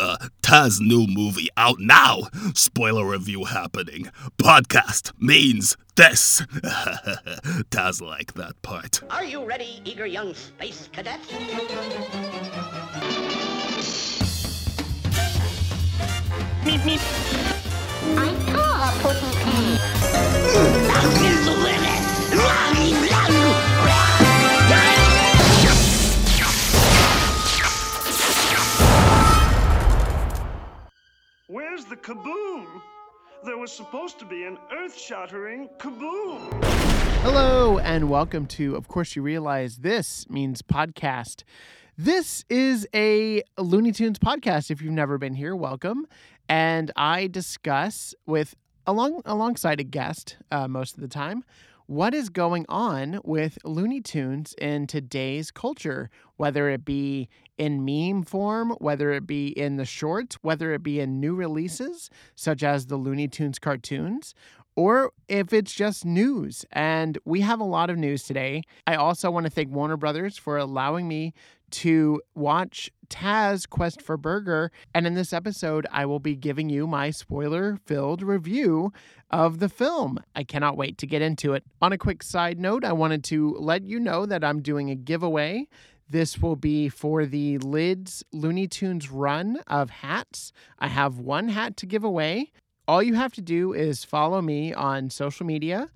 uh, Taz new movie out now. Spoiler review happening. Podcast means this. Taz like that part. Are you ready, eager young space cadet? Meep, meep. I saw a potentate. That is the limit. Where's the kaboom? There was supposed to be an earth shattering kaboom. Hello, and welcome to Of Course You Realize This Means Podcast. This is a Looney Tunes podcast. If you've never been here, welcome. And I discuss with along alongside a guest uh, most of the time what is going on with Looney Tunes in today's culture, whether it be in meme form, whether it be in the shorts, whether it be in new releases such as the Looney Tunes cartoons, or if it's just news. And we have a lot of news today. I also want to thank Warner Brothers for allowing me to watch Taz Quest for Burger. And in this episode, I will be giving you my spoiler filled review of the film. I cannot wait to get into it. On a quick side note, I wanted to let you know that I'm doing a giveaway. This will be for the Lids Looney Tunes run of hats. I have one hat to give away. All you have to do is follow me on social media.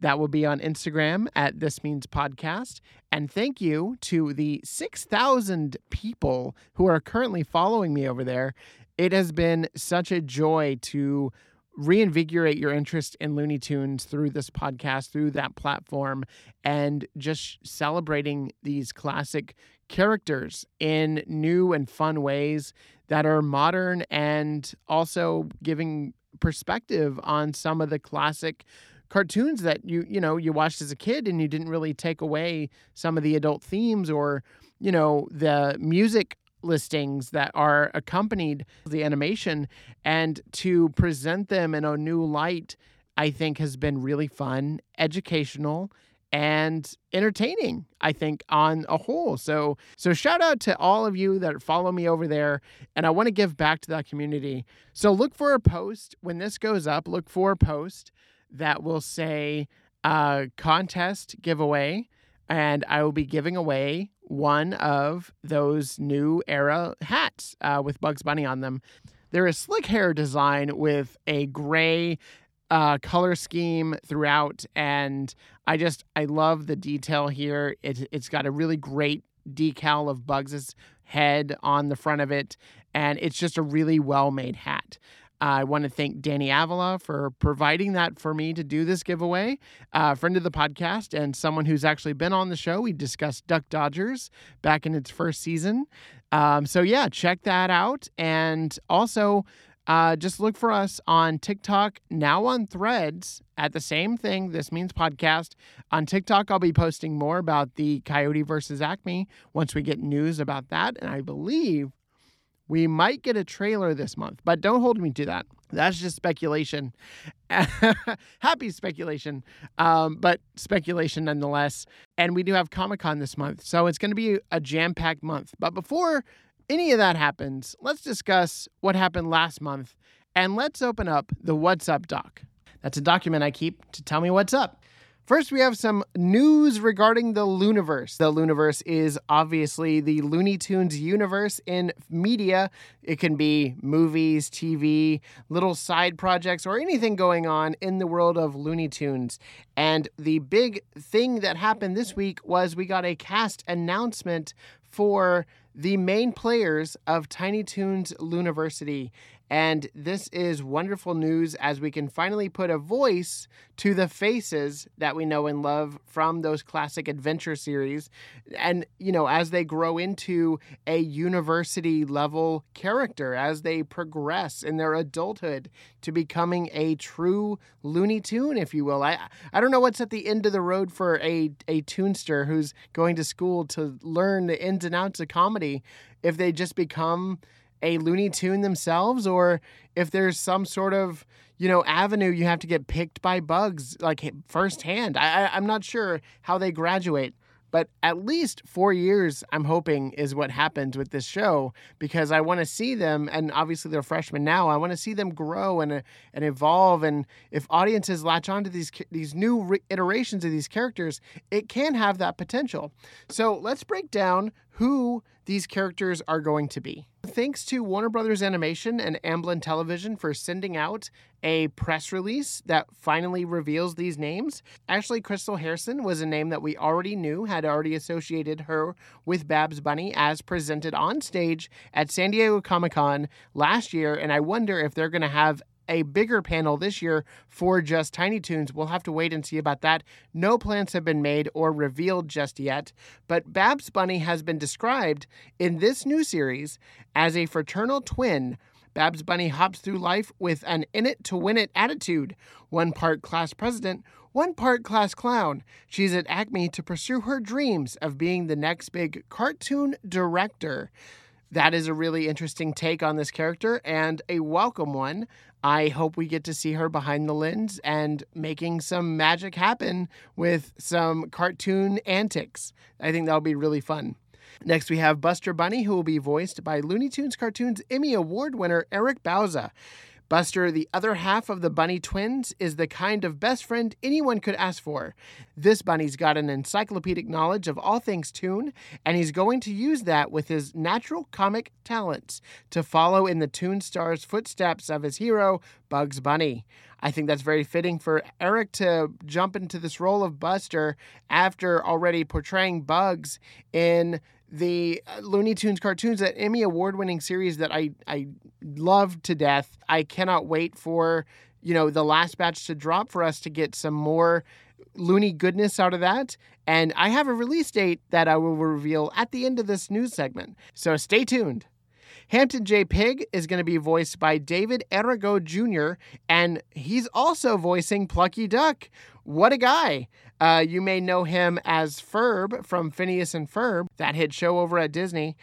That will be on Instagram at This Means Podcast. And thank you to the 6,000 people who are currently following me over there. It has been such a joy to reinvigorate your interest in Looney Tunes through this podcast, through that platform, and just celebrating these classic characters in new and fun ways that are modern and also giving perspective on some of the classic cartoons that you you know you watched as a kid and you didn't really take away some of the adult themes or you know the music listings that are accompanied the animation. And to present them in a new light i think has been really fun educational and entertaining i think on a whole. So so shout out to all of you that follow me over there and i want to give back to that community. So look for a post when this goes up look for a post that will say uh, contest giveaway and i will be giving away one of those new era hats uh, with bugs bunny on them they're a slick hair design with a gray uh, color scheme throughout, and I just I love the detail here. It, it's got a really great decal of Bugs's head on the front of it, and it's just a really well made hat. I want to thank Danny Avila for providing that for me to do this giveaway. A friend of the podcast and someone who's actually been on the show. We discussed Duck Dodgers back in its first season. Um, so, yeah, check that out. And also, uh, just look for us on TikTok, now on threads at the same thing. This means podcast. On TikTok, I'll be posting more about the Coyote versus Acme once we get news about that. And I believe we might get a trailer this month, but don't hold me to that. That's just speculation. Happy speculation, um, but speculation nonetheless. And we do have Comic Con this month. So it's going to be a jam packed month. But before any of that happens, let's discuss what happened last month and let's open up the What's Up doc. That's a document I keep to tell me what's up. First, we have some news regarding the Looniverse. The Looniverse is obviously the Looney Tunes universe in media. It can be movies, TV, little side projects, or anything going on in the world of Looney Tunes. And the big thing that happened this week was we got a cast announcement for the main players of Tiny Toons Looniversity. And this is wonderful news as we can finally put a voice to the faces that we know and love from those classic adventure series. And, you know, as they grow into a university level character, as they progress in their adulthood to becoming a true Looney Tune, if you will. I, I don't know what's at the end of the road for a, a tunester who's going to school to learn the ins and outs of comedy if they just become a Looney Tune themselves, or if there's some sort of you know avenue you have to get picked by bugs like firsthand. I, I I'm not sure how they graduate, But at least four years, I'm hoping, is what happens with this show because I want to see them, and obviously they're freshmen now. I want to see them grow and uh, and evolve. And if audiences latch onto these these new re- iterations of these characters, it can have that potential. So let's break down who these characters are going to be. Thanks to Warner Brothers Animation and Amblin Television for sending out a press release that finally reveals these names. Ashleigh Crystal Hairston was a name that we already knew had already associated her with Babs Bunny as presented on stage at San Diego Comic Con last year, and I wonder if they're going to have a bigger panel this year for just Tiny Toons. We'll have to wait and see about that. No plans have been made or revealed just yet, but Babs Bunny has been described in this new series as a fraternal twin. Babs Bunny hops through life with an in it to win it attitude, one part class president, one part class clown. She's at Acme to pursue her dreams of being the next big cartoon director. That is a really interesting take on this character and a welcome one. I hope we get to see her behind the lens and making some magic happen with some cartoon antics. I think that'll be really fun. Next, we have Buster Bunny, who will be voiced by Looney Tunes Cartoons Emmy Award winner Eric Bauza. Buster, the other half of the Bunny twins, is the kind of best friend anyone could ask for. This bunny's got an encyclopedic knowledge of all things tune, and he's going to use that with his natural comic talents to follow in the Tune Star's footsteps of his hero, Bugs Bunny. I think that's very fitting for Eric to jump into this role of Buster after already portraying Bugs in the uh, Looney Tunes cartoons, that Emmy award winning series that I, I love to death. I cannot wait for, you know, the last batch to drop for us to get some more loony goodness out of that. And I have a release date that I will reveal at the end of this news segment. So stay tuned. Hampton J. Pig is going to be voiced by David Errigo Jr., and he's also voicing Plucky Duck. What a guy! Uh, you may know him as Ferb from Phineas and Ferb, that hit show over at Disney.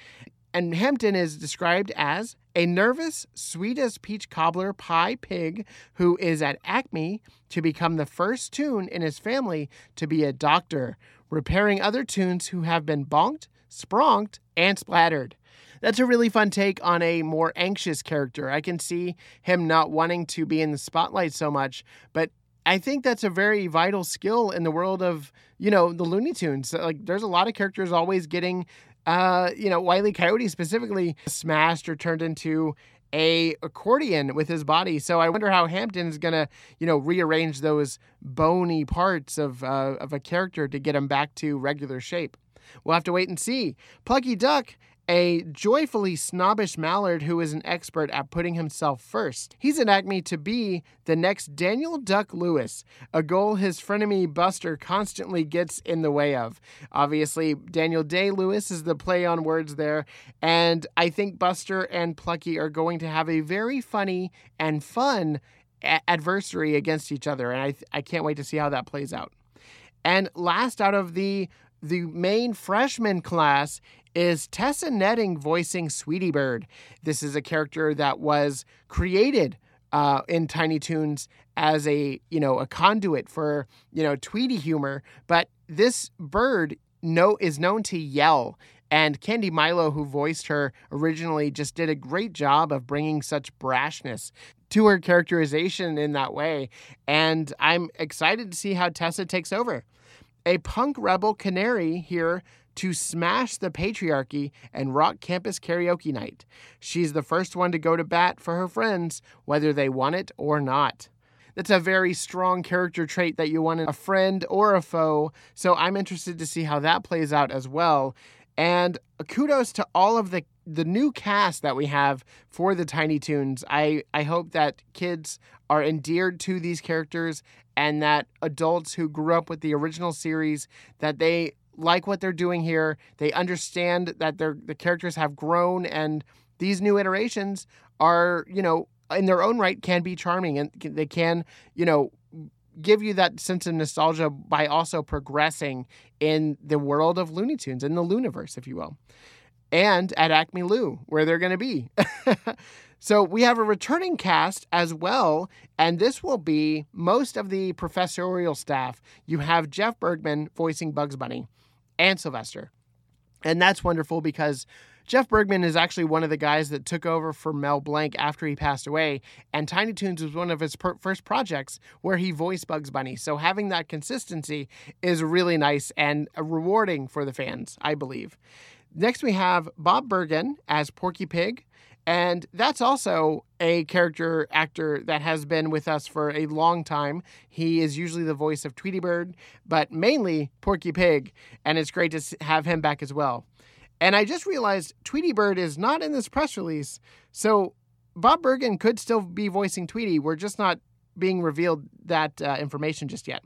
And Hampton is described as a nervous, sweet as peach cobbler pie pig who is at Acme to become the first toon in his family to be a doctor, repairing other toons who have been bonked, spronked, and splattered. That's a really fun take on a more anxious character. I can see him not wanting to be in the spotlight so much, but I think that's a very vital skill in the world of, you know, the Looney Tunes. Like there's a lot of characters always getting uh, you know, Wiley Coyote specifically smashed or turned into a accordion with his body. So I wonder how Hampton's gonna, you know, rearrange those bony parts of uh, of a character to get him back to regular shape. We'll have to wait and see. Plucky Duck a joyfully snobbish mallard who is an expert at putting himself first. He's at Acme to be the next Daniel Duck Lewis, a goal his frenemy Buster constantly gets in the way of. Obviously, Daniel Day Lewis is the play on words there, and I think Buster and Plucky are going to have a very funny and fun a- adversary against each other, and I, th- I can't wait to see how that plays out. And last out of the the main freshman class is Tessa Netting voicing Sweetie Bird. This is a character that was created uh, in Tiny Toons as a you know a conduit for you know Tweety humor, but this bird no is known to yell. And Candy Milo, who voiced her originally, just did a great job of bringing such brashness to her characterization in that way. And I'm excited to see how Tessa takes over. A punk rebel canary here to smash the patriarchy and rock campus karaoke night. She's the first one to go to bat for her friends, whether they want it or not. That's a very strong character trait that you want in a friend or a foe. So I'm interested to see how that plays out as well. And kudos to all of the the new cast that we have for the Tiny Toons. I I hope that kids are endeared to these characters and that adults who grew up with the original series that they like what they're doing here. They understand that their the characters have grown and these new iterations are, you know, in their own right can be charming and they can, you know, give you that sense of nostalgia by also progressing in the world of Looney Tunes, in the Looniverse, if you will. And at Acme Lou, where they're going to be. so we have a returning cast as well, and this will be most of the professorial staff. You have Jeff Bergman voicing Bugs Bunny. and Sylvester. And that's wonderful because Jeff Bergman is actually one of the guys that took over for Mel Blanc after he passed away. And Tiny Toons was one of his per- first projects where he voiced Bugs Bunny. So having that consistency is really nice and uh, rewarding for the fans, I believe. Next, we have Bob Bergen as Porky Pig. And that's also a character actor that has been with us for a long time. He is usually the voice of Tweety Bird, but mainly Porky Pig. And it's great to have him back as well. And I just realized Tweety Bird is not in this press release. So Bob Bergen could still be voicing Tweety. We're just not being revealed that uh, information just yet.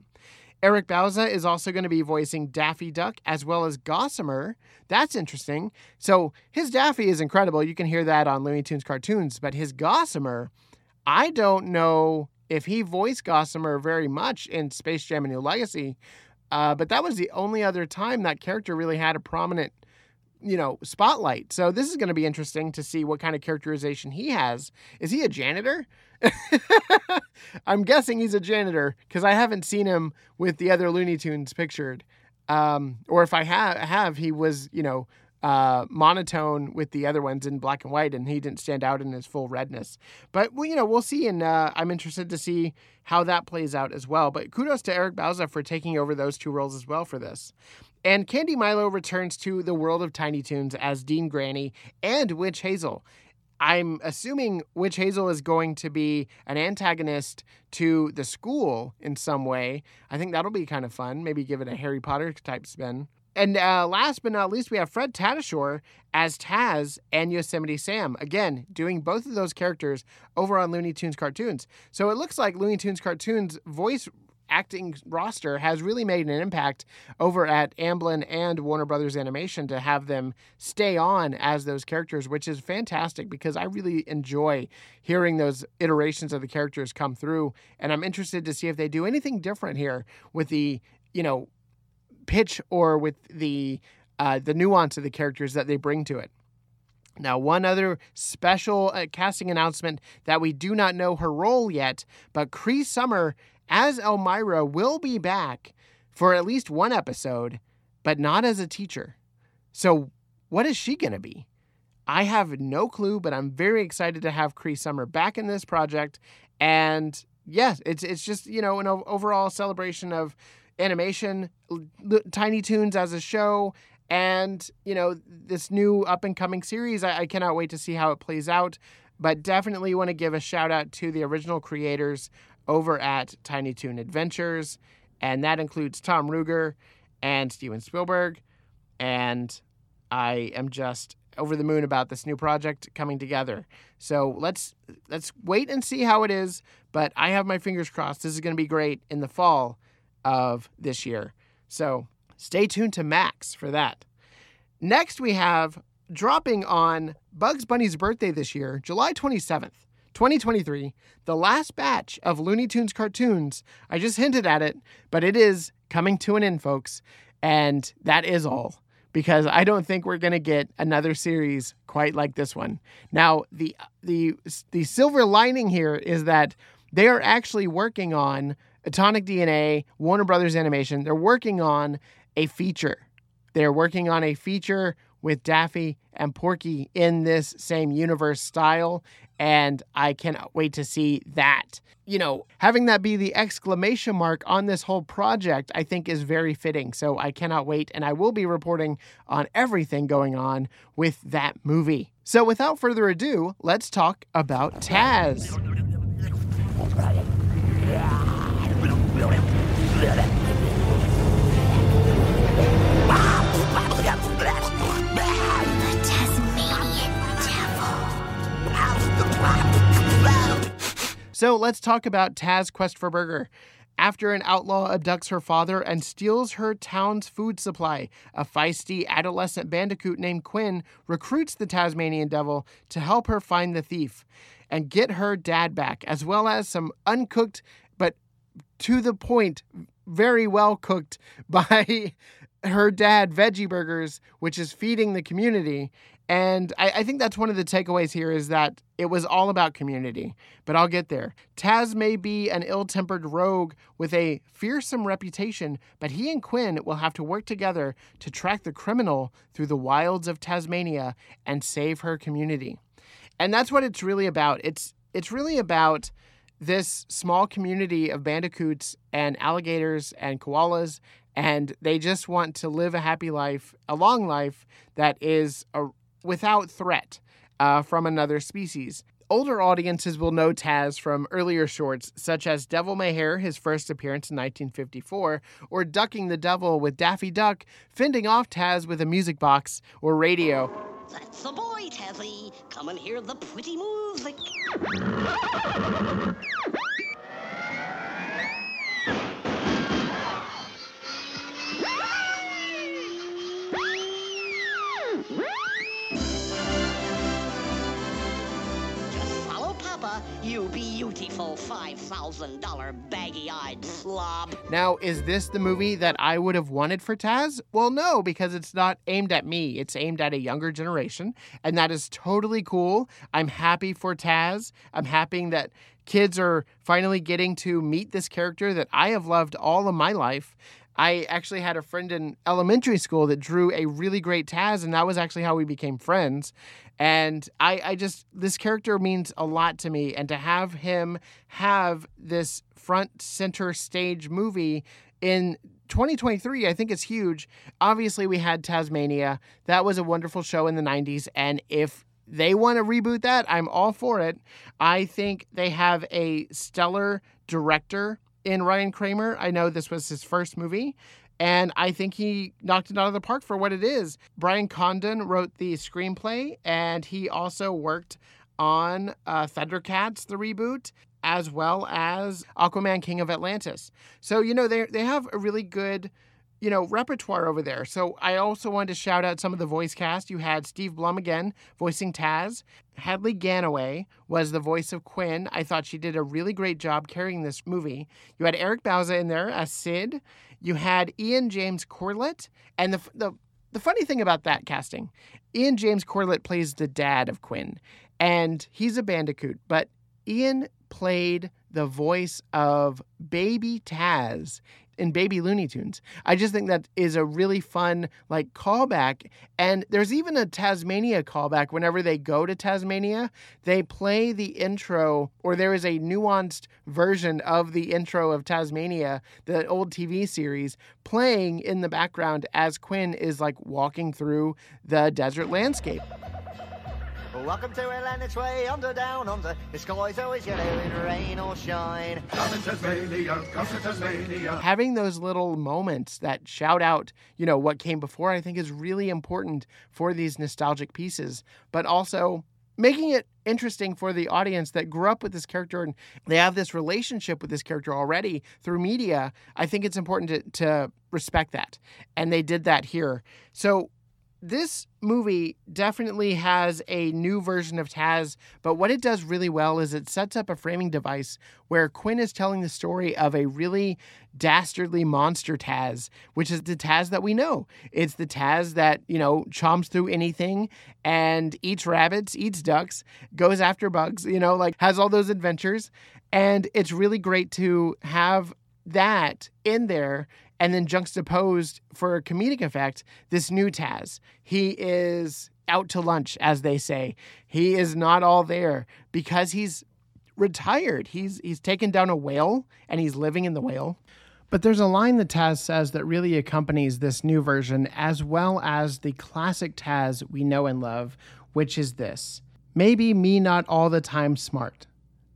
Eric Bauza is also going to be voicing Daffy Duck as well as Gossamer. That's interesting. So his Daffy is incredible. You can hear that on Looney Tunes cartoons, but his Gossamer, I don't know if he voiced Gossamer very much in Space Jam: A New Legacy, uh, but that was the only other time that character really had a prominent you know, spotlight. So this is going to be interesting to see what kind of characterization he has. Is he a janitor? I'm guessing he's a janitor because I haven't seen him with the other Looney Tunes pictured. Um, or if I have, have he was, you know, uh, monotone with the other ones in black and white, and he didn't stand out in his full redness. But well, you know, we'll see, and uh, I'm interested to see how that plays out as well. But kudos to Eric Bauza for taking over those two roles as well for this. And Candy Milo returns to the world of Tiny Toons as Dean Granny and Witch Hazel. I'm assuming Witch Hazel is going to be an antagonist to the school in some way. I think that'll be kind of fun. Maybe give it a Harry Potter type spin. And uh, last but not least, we have Fred Tatasciore as Taz and Yosemite Sam. Again, doing both of those characters over on Looney Tunes cartoons. So it looks like Looney Tunes cartoons voice acting roster has really made an impact over at Amblin and Warner Brothers Animation to have them stay on as those characters, which is fantastic because I really enjoy hearing those iterations of the characters come through. And I'm interested to see if they do anything different here with the, you know, pitch or with the uh, the nuance of the characters that they bring to it. Now, one other special uh, casting announcement that we do not know her role yet, but Cree Summer as Elmyra will be back for at least one episode, but not as a teacher. So, what is she going to be? I have no clue, but I'm very excited to have Cree Summer back in this project. And yes, it's it's just you know an overall celebration of animation, Tiny Toons as a show, and you know this new up and coming series. I, I cannot wait to see how it plays out. But definitely want to give a shout out to the original creators over at Tiny Toon Adventures, and that includes Tom Ruegger and Steven Spielberg. And I am just over the moon about this new project coming together. So let's let's wait and see how it is. But I have my fingers crossed. This is going to be great in the fall of this year. So stay tuned to Max for that. Next, we have dropping on Bugs Bunny's birthday this year, July 27th. 2023, the last batch of Looney Tunes cartoons. I just hinted at it, but it is coming to an end, folks. And that is all because I don't think we're going to get another series quite like this one. Now, the the the silver lining here is that they are actually working on Atomic DNA, Warner Brothers Animation. They're working on a feature. They're working on a feature with Daffy and Porky in this same universe style. And I cannot wait to see that. You know, having that be the exclamation mark on this whole project, I think is very fitting. So I cannot wait. And I will be reporting on everything going on with that movie. So without further ado, let's talk about Taz. So let's talk about Taz Quest for Burger. After an outlaw abducts her father and steals her town's food supply, a feisty adolescent bandicoot named Quinn recruits the Tasmanian devil to help her find the thief and get her dad back, as well as some uncooked but to the point, very well cooked by her dad veggie burgers, which is feeding the community. And I, I think that's one of the takeaways here is that it was all about community. But I'll get there. Taz may be an ill tempered rogue with a fearsome reputation, but he and Quinn will have to work together to track the criminal through the wilds of Tasmania and save her community. And that's what it's really about. It's it's really about this small community of bandicoots and alligators and koalas and they just want to live a happy life, a long life that is a, without threat uh, from another species. Older audiences will know Taz from earlier shorts, such as Devil May Hare, his first appearance in 1954, or Ducking the Devil with Daffy Duck, fending off Taz with a music box or radio. That's the boy, Tazzy. Come and hear the pretty music. You beautiful $5,000 baggy-eyed slob. Now, is this the movie that I would have wanted for Taz? Well, no, because it's not aimed at me. It's aimed at a younger generation, and that is totally cool. I'm happy for Taz. I'm happy that kids are finally getting to meet this character that I have loved all of my life. I actually had a friend in elementary school that drew a really great Taz, and that was actually how we became friends. And I, I just, this character means a lot to me. And to have him have this front center stage movie in 2023, I think is huge. Obviously, we had Taz-Mania. That was a wonderful show in the 90s. And if they want to reboot that, I'm all for it. I think they have a stellar director in Ryan Kramer. I know this was his first movie, and I think he knocked it out of the park for what it is. Brian Condon wrote the screenplay, and he also worked on uh, Thundercats, the reboot, as well as Aquaman King of Atlantis. So, you know, they, they have a really good you know, repertoire over there. So I also wanted to shout out some of the voice cast. You had Steve Blum again voicing Taz. Hadley Ganaway was the voice of Quinn. I thought she did a really great job carrying this movie. You had Eric Bauza in there as Sid. You had Ian James Corlett, and the the the funny thing about that casting, Ian James Corlett plays the dad of Quinn, and he's a bandicoot, but Ian played the voice of baby Taz in Baby Looney Tunes. I just think that is a really fun like callback. And there's even a Taz-Mania callback. Whenever they go to Tasmania, they play the intro, or there is a nuanced version of the intro of Taz-Mania, the old TV series, playing in the background as Quinn is like walking through the desert landscape. Welcome to Atlantis Way, under, down, under. The sky's always yellow in rain or shine. having those little moments that shout out, you know, what came before, I think is really important for these nostalgic pieces, but also making it interesting for the audience that grew up with this character and they have this relationship with this character already through media. I think it's important to, to respect that. And they did that here. So this movie definitely has a new version of Taz, but what it does really well is it sets up a framing device where Quinn is telling the story of a really dastardly monster Taz, which is the Taz that we know. It's the Taz that, you know, chomps through anything and eats rabbits, eats ducks, goes after bugs, you know, like has all those adventures. And it's really great to have that in there and then juxtaposed for a comedic effect this new Taz. He is out to lunch, as they say. He is not all there because he's retired. He's he's taken down a whale and he's living in the whale. But there's a line that Taz says that really accompanies this new version, as well as the classic Taz we know and love, which is this Maybe me not all the time smart,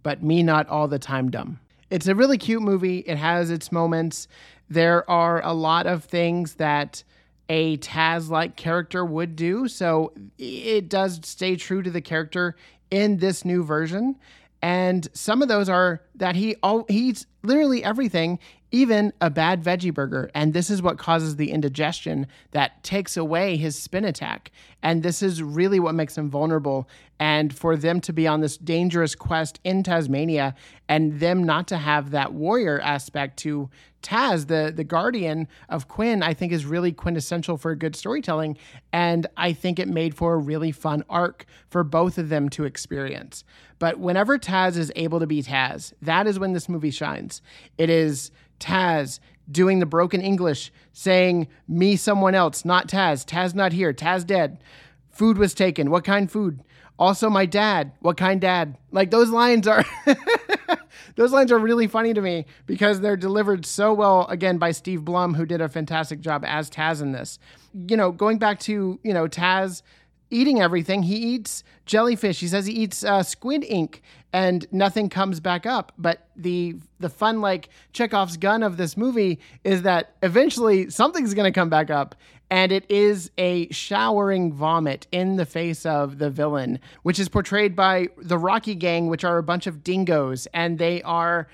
but me not all the time dumb. It's a really cute movie. It has its moments. There are a lot of things that a Taz like character would do. So it does stay true to the character in this new version. And some of those are that he all he eats literally everything, even a bad veggie burger. And this is what causes the indigestion that takes away his spin attack. And this is really what makes him vulnerable. And for them to be on this dangerous quest in Tasmania and them not to have that warrior aspect to Taz, the, the guardian of Quinn, I think is really quintessential for good storytelling. And I think it made for a really fun arc for both of them to experience. But whenever Taz is able to be Taz, that is when this movie shines. It is Taz doing the broken English, saying, Me, someone else, not Taz. Taz not here. Taz dead. Food was taken. What kind food? Also, my dad. What kind dad? Like those lines are. those lines are really funny to me because they're delivered so well again by Steve Blum, who did a fantastic job as Taz in this. You know, going back to you know Taz eating everything. He eats jellyfish. He says he eats uh, squid ink, and nothing comes back up. But the the fun like Chekhov's gun of this movie is that eventually something's going to come back up, and it is a showering vomit in the face of the villain, which is portrayed by the Rocky Gang, which are a bunch of dingoes, and they are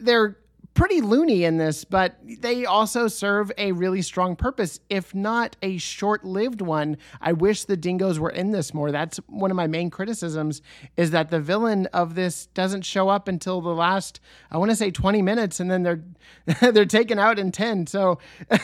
they're pretty loony in this, but they also serve a really strong purpose, if not a short lived one. I wish the dingoes were in this more. That's one of my main criticisms is that the villain of this doesn't show up until the last, I want to say 20 minutes, and then they're they're taken out in 10. So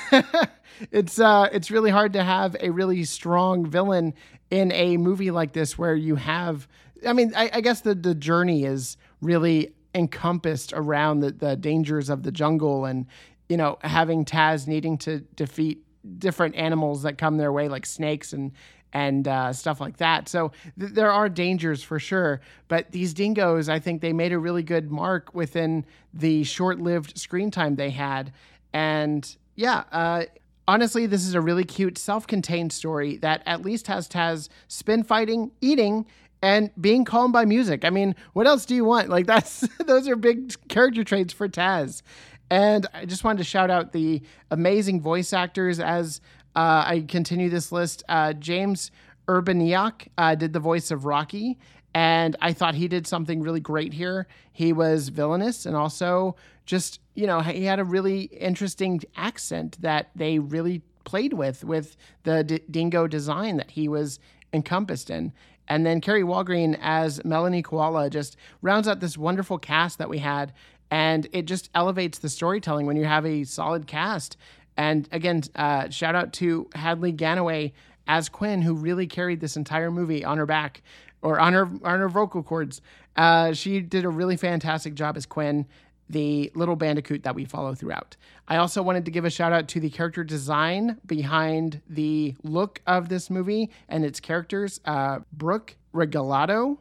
it's uh it's really hard to have a really strong villain in a movie like this where you have I mean, I, I guess the the journey is really encompassed around the, the dangers of the jungle and you know having Taz needing to defeat different animals that come their way like snakes and and uh, stuff like that. So th- there are dangers for sure. But these dingoes, I think they made a really good mark within the short-lived screen time they had. And yeah, uh, honestly, this is a really cute, self-contained story that at least has Taz spin fighting, eating, and being calmed by music. I mean, what else do you want? Like that's those are big character traits for Taz. And I just wanted to shout out the amazing voice actors as uh, I continue this list. Uh, James Urbaniak uh, did the voice of Rocky, and I thought he did something really great here. He was villainous and also just, you know, he had a really interesting accent that they really played with, with the d- dingo design that he was encompassed in. And then Kari Wahlgren as Melanie Koala just rounds out this wonderful cast that we had. And it just elevates the storytelling when you have a solid cast. And again, uh, shout out to Hadley Ganaway as Quinn, who really carried this entire movie on her back or on her on her vocal cords. Uh, she did a really fantastic job as Quinn the little bandicoot that we follow throughout. I also wanted to give a shout out to the character design behind the look of this movie and its characters. Uh, Brooke Regalado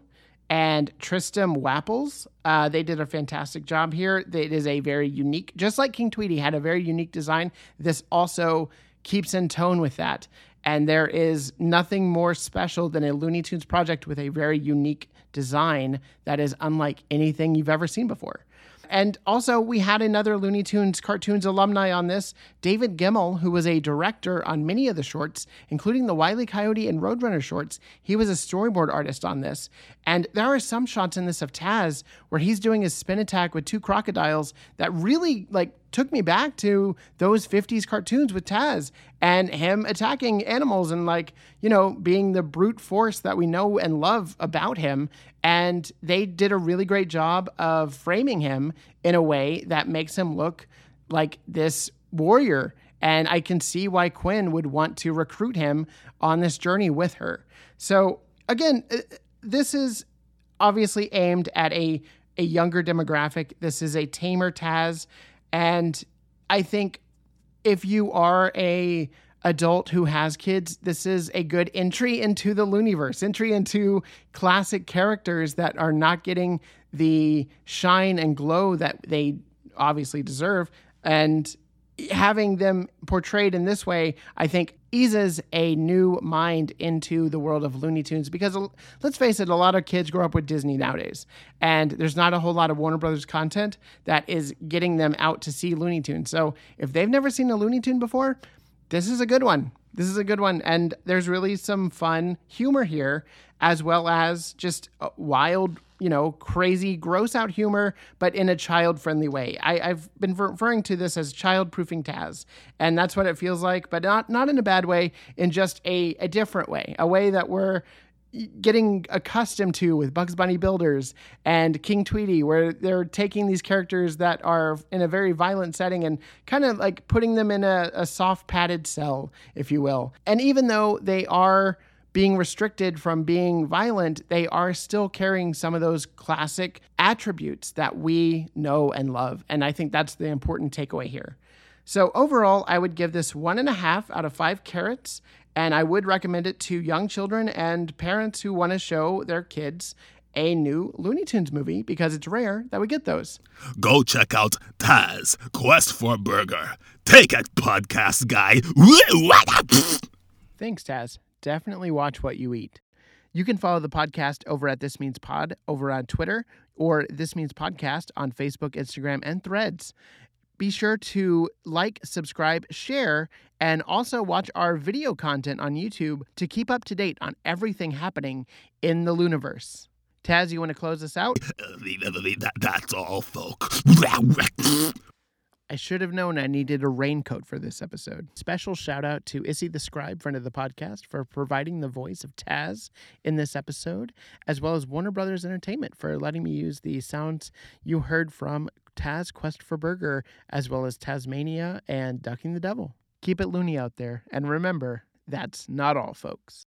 and Tristram Wapples. Uh, they did a fantastic job here. It is a very unique, just like King Tweety had a very unique design. This also keeps in tone with that. And there is nothing more special than a Looney Tunes project with a very unique design that is unlike anything you've ever seen before. And also, we had another Looney Tunes cartoons alumni on this, David Gemmell, who was a director on many of the shorts, including the Wiley Coyote and Roadrunner shorts. He was a storyboard artist on this. And there are some shots in this of Taz where he's doing his spin attack with two crocodiles that really like took me back to those 50s cartoons with Taz and him attacking animals and like, you know, being the brute force that we know and love about him. And they did a really great job of framing him in a way that makes him look like this warrior. And I can see why Quinn would want to recruit him on this journey with her. So, again, uh, this is obviously aimed at a, a younger demographic. This is a tamer Taz. And I think if you are a adult who has kids, this is a good entry into the Looniverse, entry into classic characters that are not getting the shine and glow that they obviously deserve. And having them portrayed in this way, I think eases a new mind into the world of Looney Tunes because let's face it, a lot of kids grow up with Disney nowadays, and there's not a whole lot of Warner Brothers content that is getting them out to see Looney Tunes. So if they've never seen a Looney Tune before, this is a good one. This is a good one. And there's really some fun humor here, as well as just uh, wild, you know, crazy, gross out humor, but in a child friendly way. I, have been referring to this as child proofing Taz. And that's what it feels like, but not, not in a bad way, in just a, a different way, a way that we're getting accustomed to with Bugs Bunny Builders and King Tweety, where they're taking these characters that are in a very violent setting and kind of like putting them in a, a soft padded cell, if you will. And even though they are being restricted from being violent, they are still carrying some of those classic attributes that we know and love. And I think that's the important takeaway here. So overall, I would give this one and a half out of five carrots, and I would recommend it to young children and parents who want to show their kids a new Looney Tunes movie because it's rare that we get those. Go check out Taz Quest for Burger. Take it, podcast guy. Thanks, Taz. Definitely watch what you eat. You can follow the podcast over at This Means Pod over on Twitter or This Means Podcast on Facebook, Instagram, and Threads. Be sure to like, subscribe, share, and also watch our video content on YouTube to keep up to date on everything happening in the Looniverse. Taz, you want to close us out? That's all, folks. I should have known I needed a raincoat for this episode. Special shout out to Isi the Scribe, friend of the podcast, for providing the voice of Taz in this episode, as well as Warner Brothers Entertainment for letting me use the sounds you heard from Taz Quest for Burger, as well as Taz-Mania and Ducking the Devil. Keep it loony out there, and remember, that's not all, folks.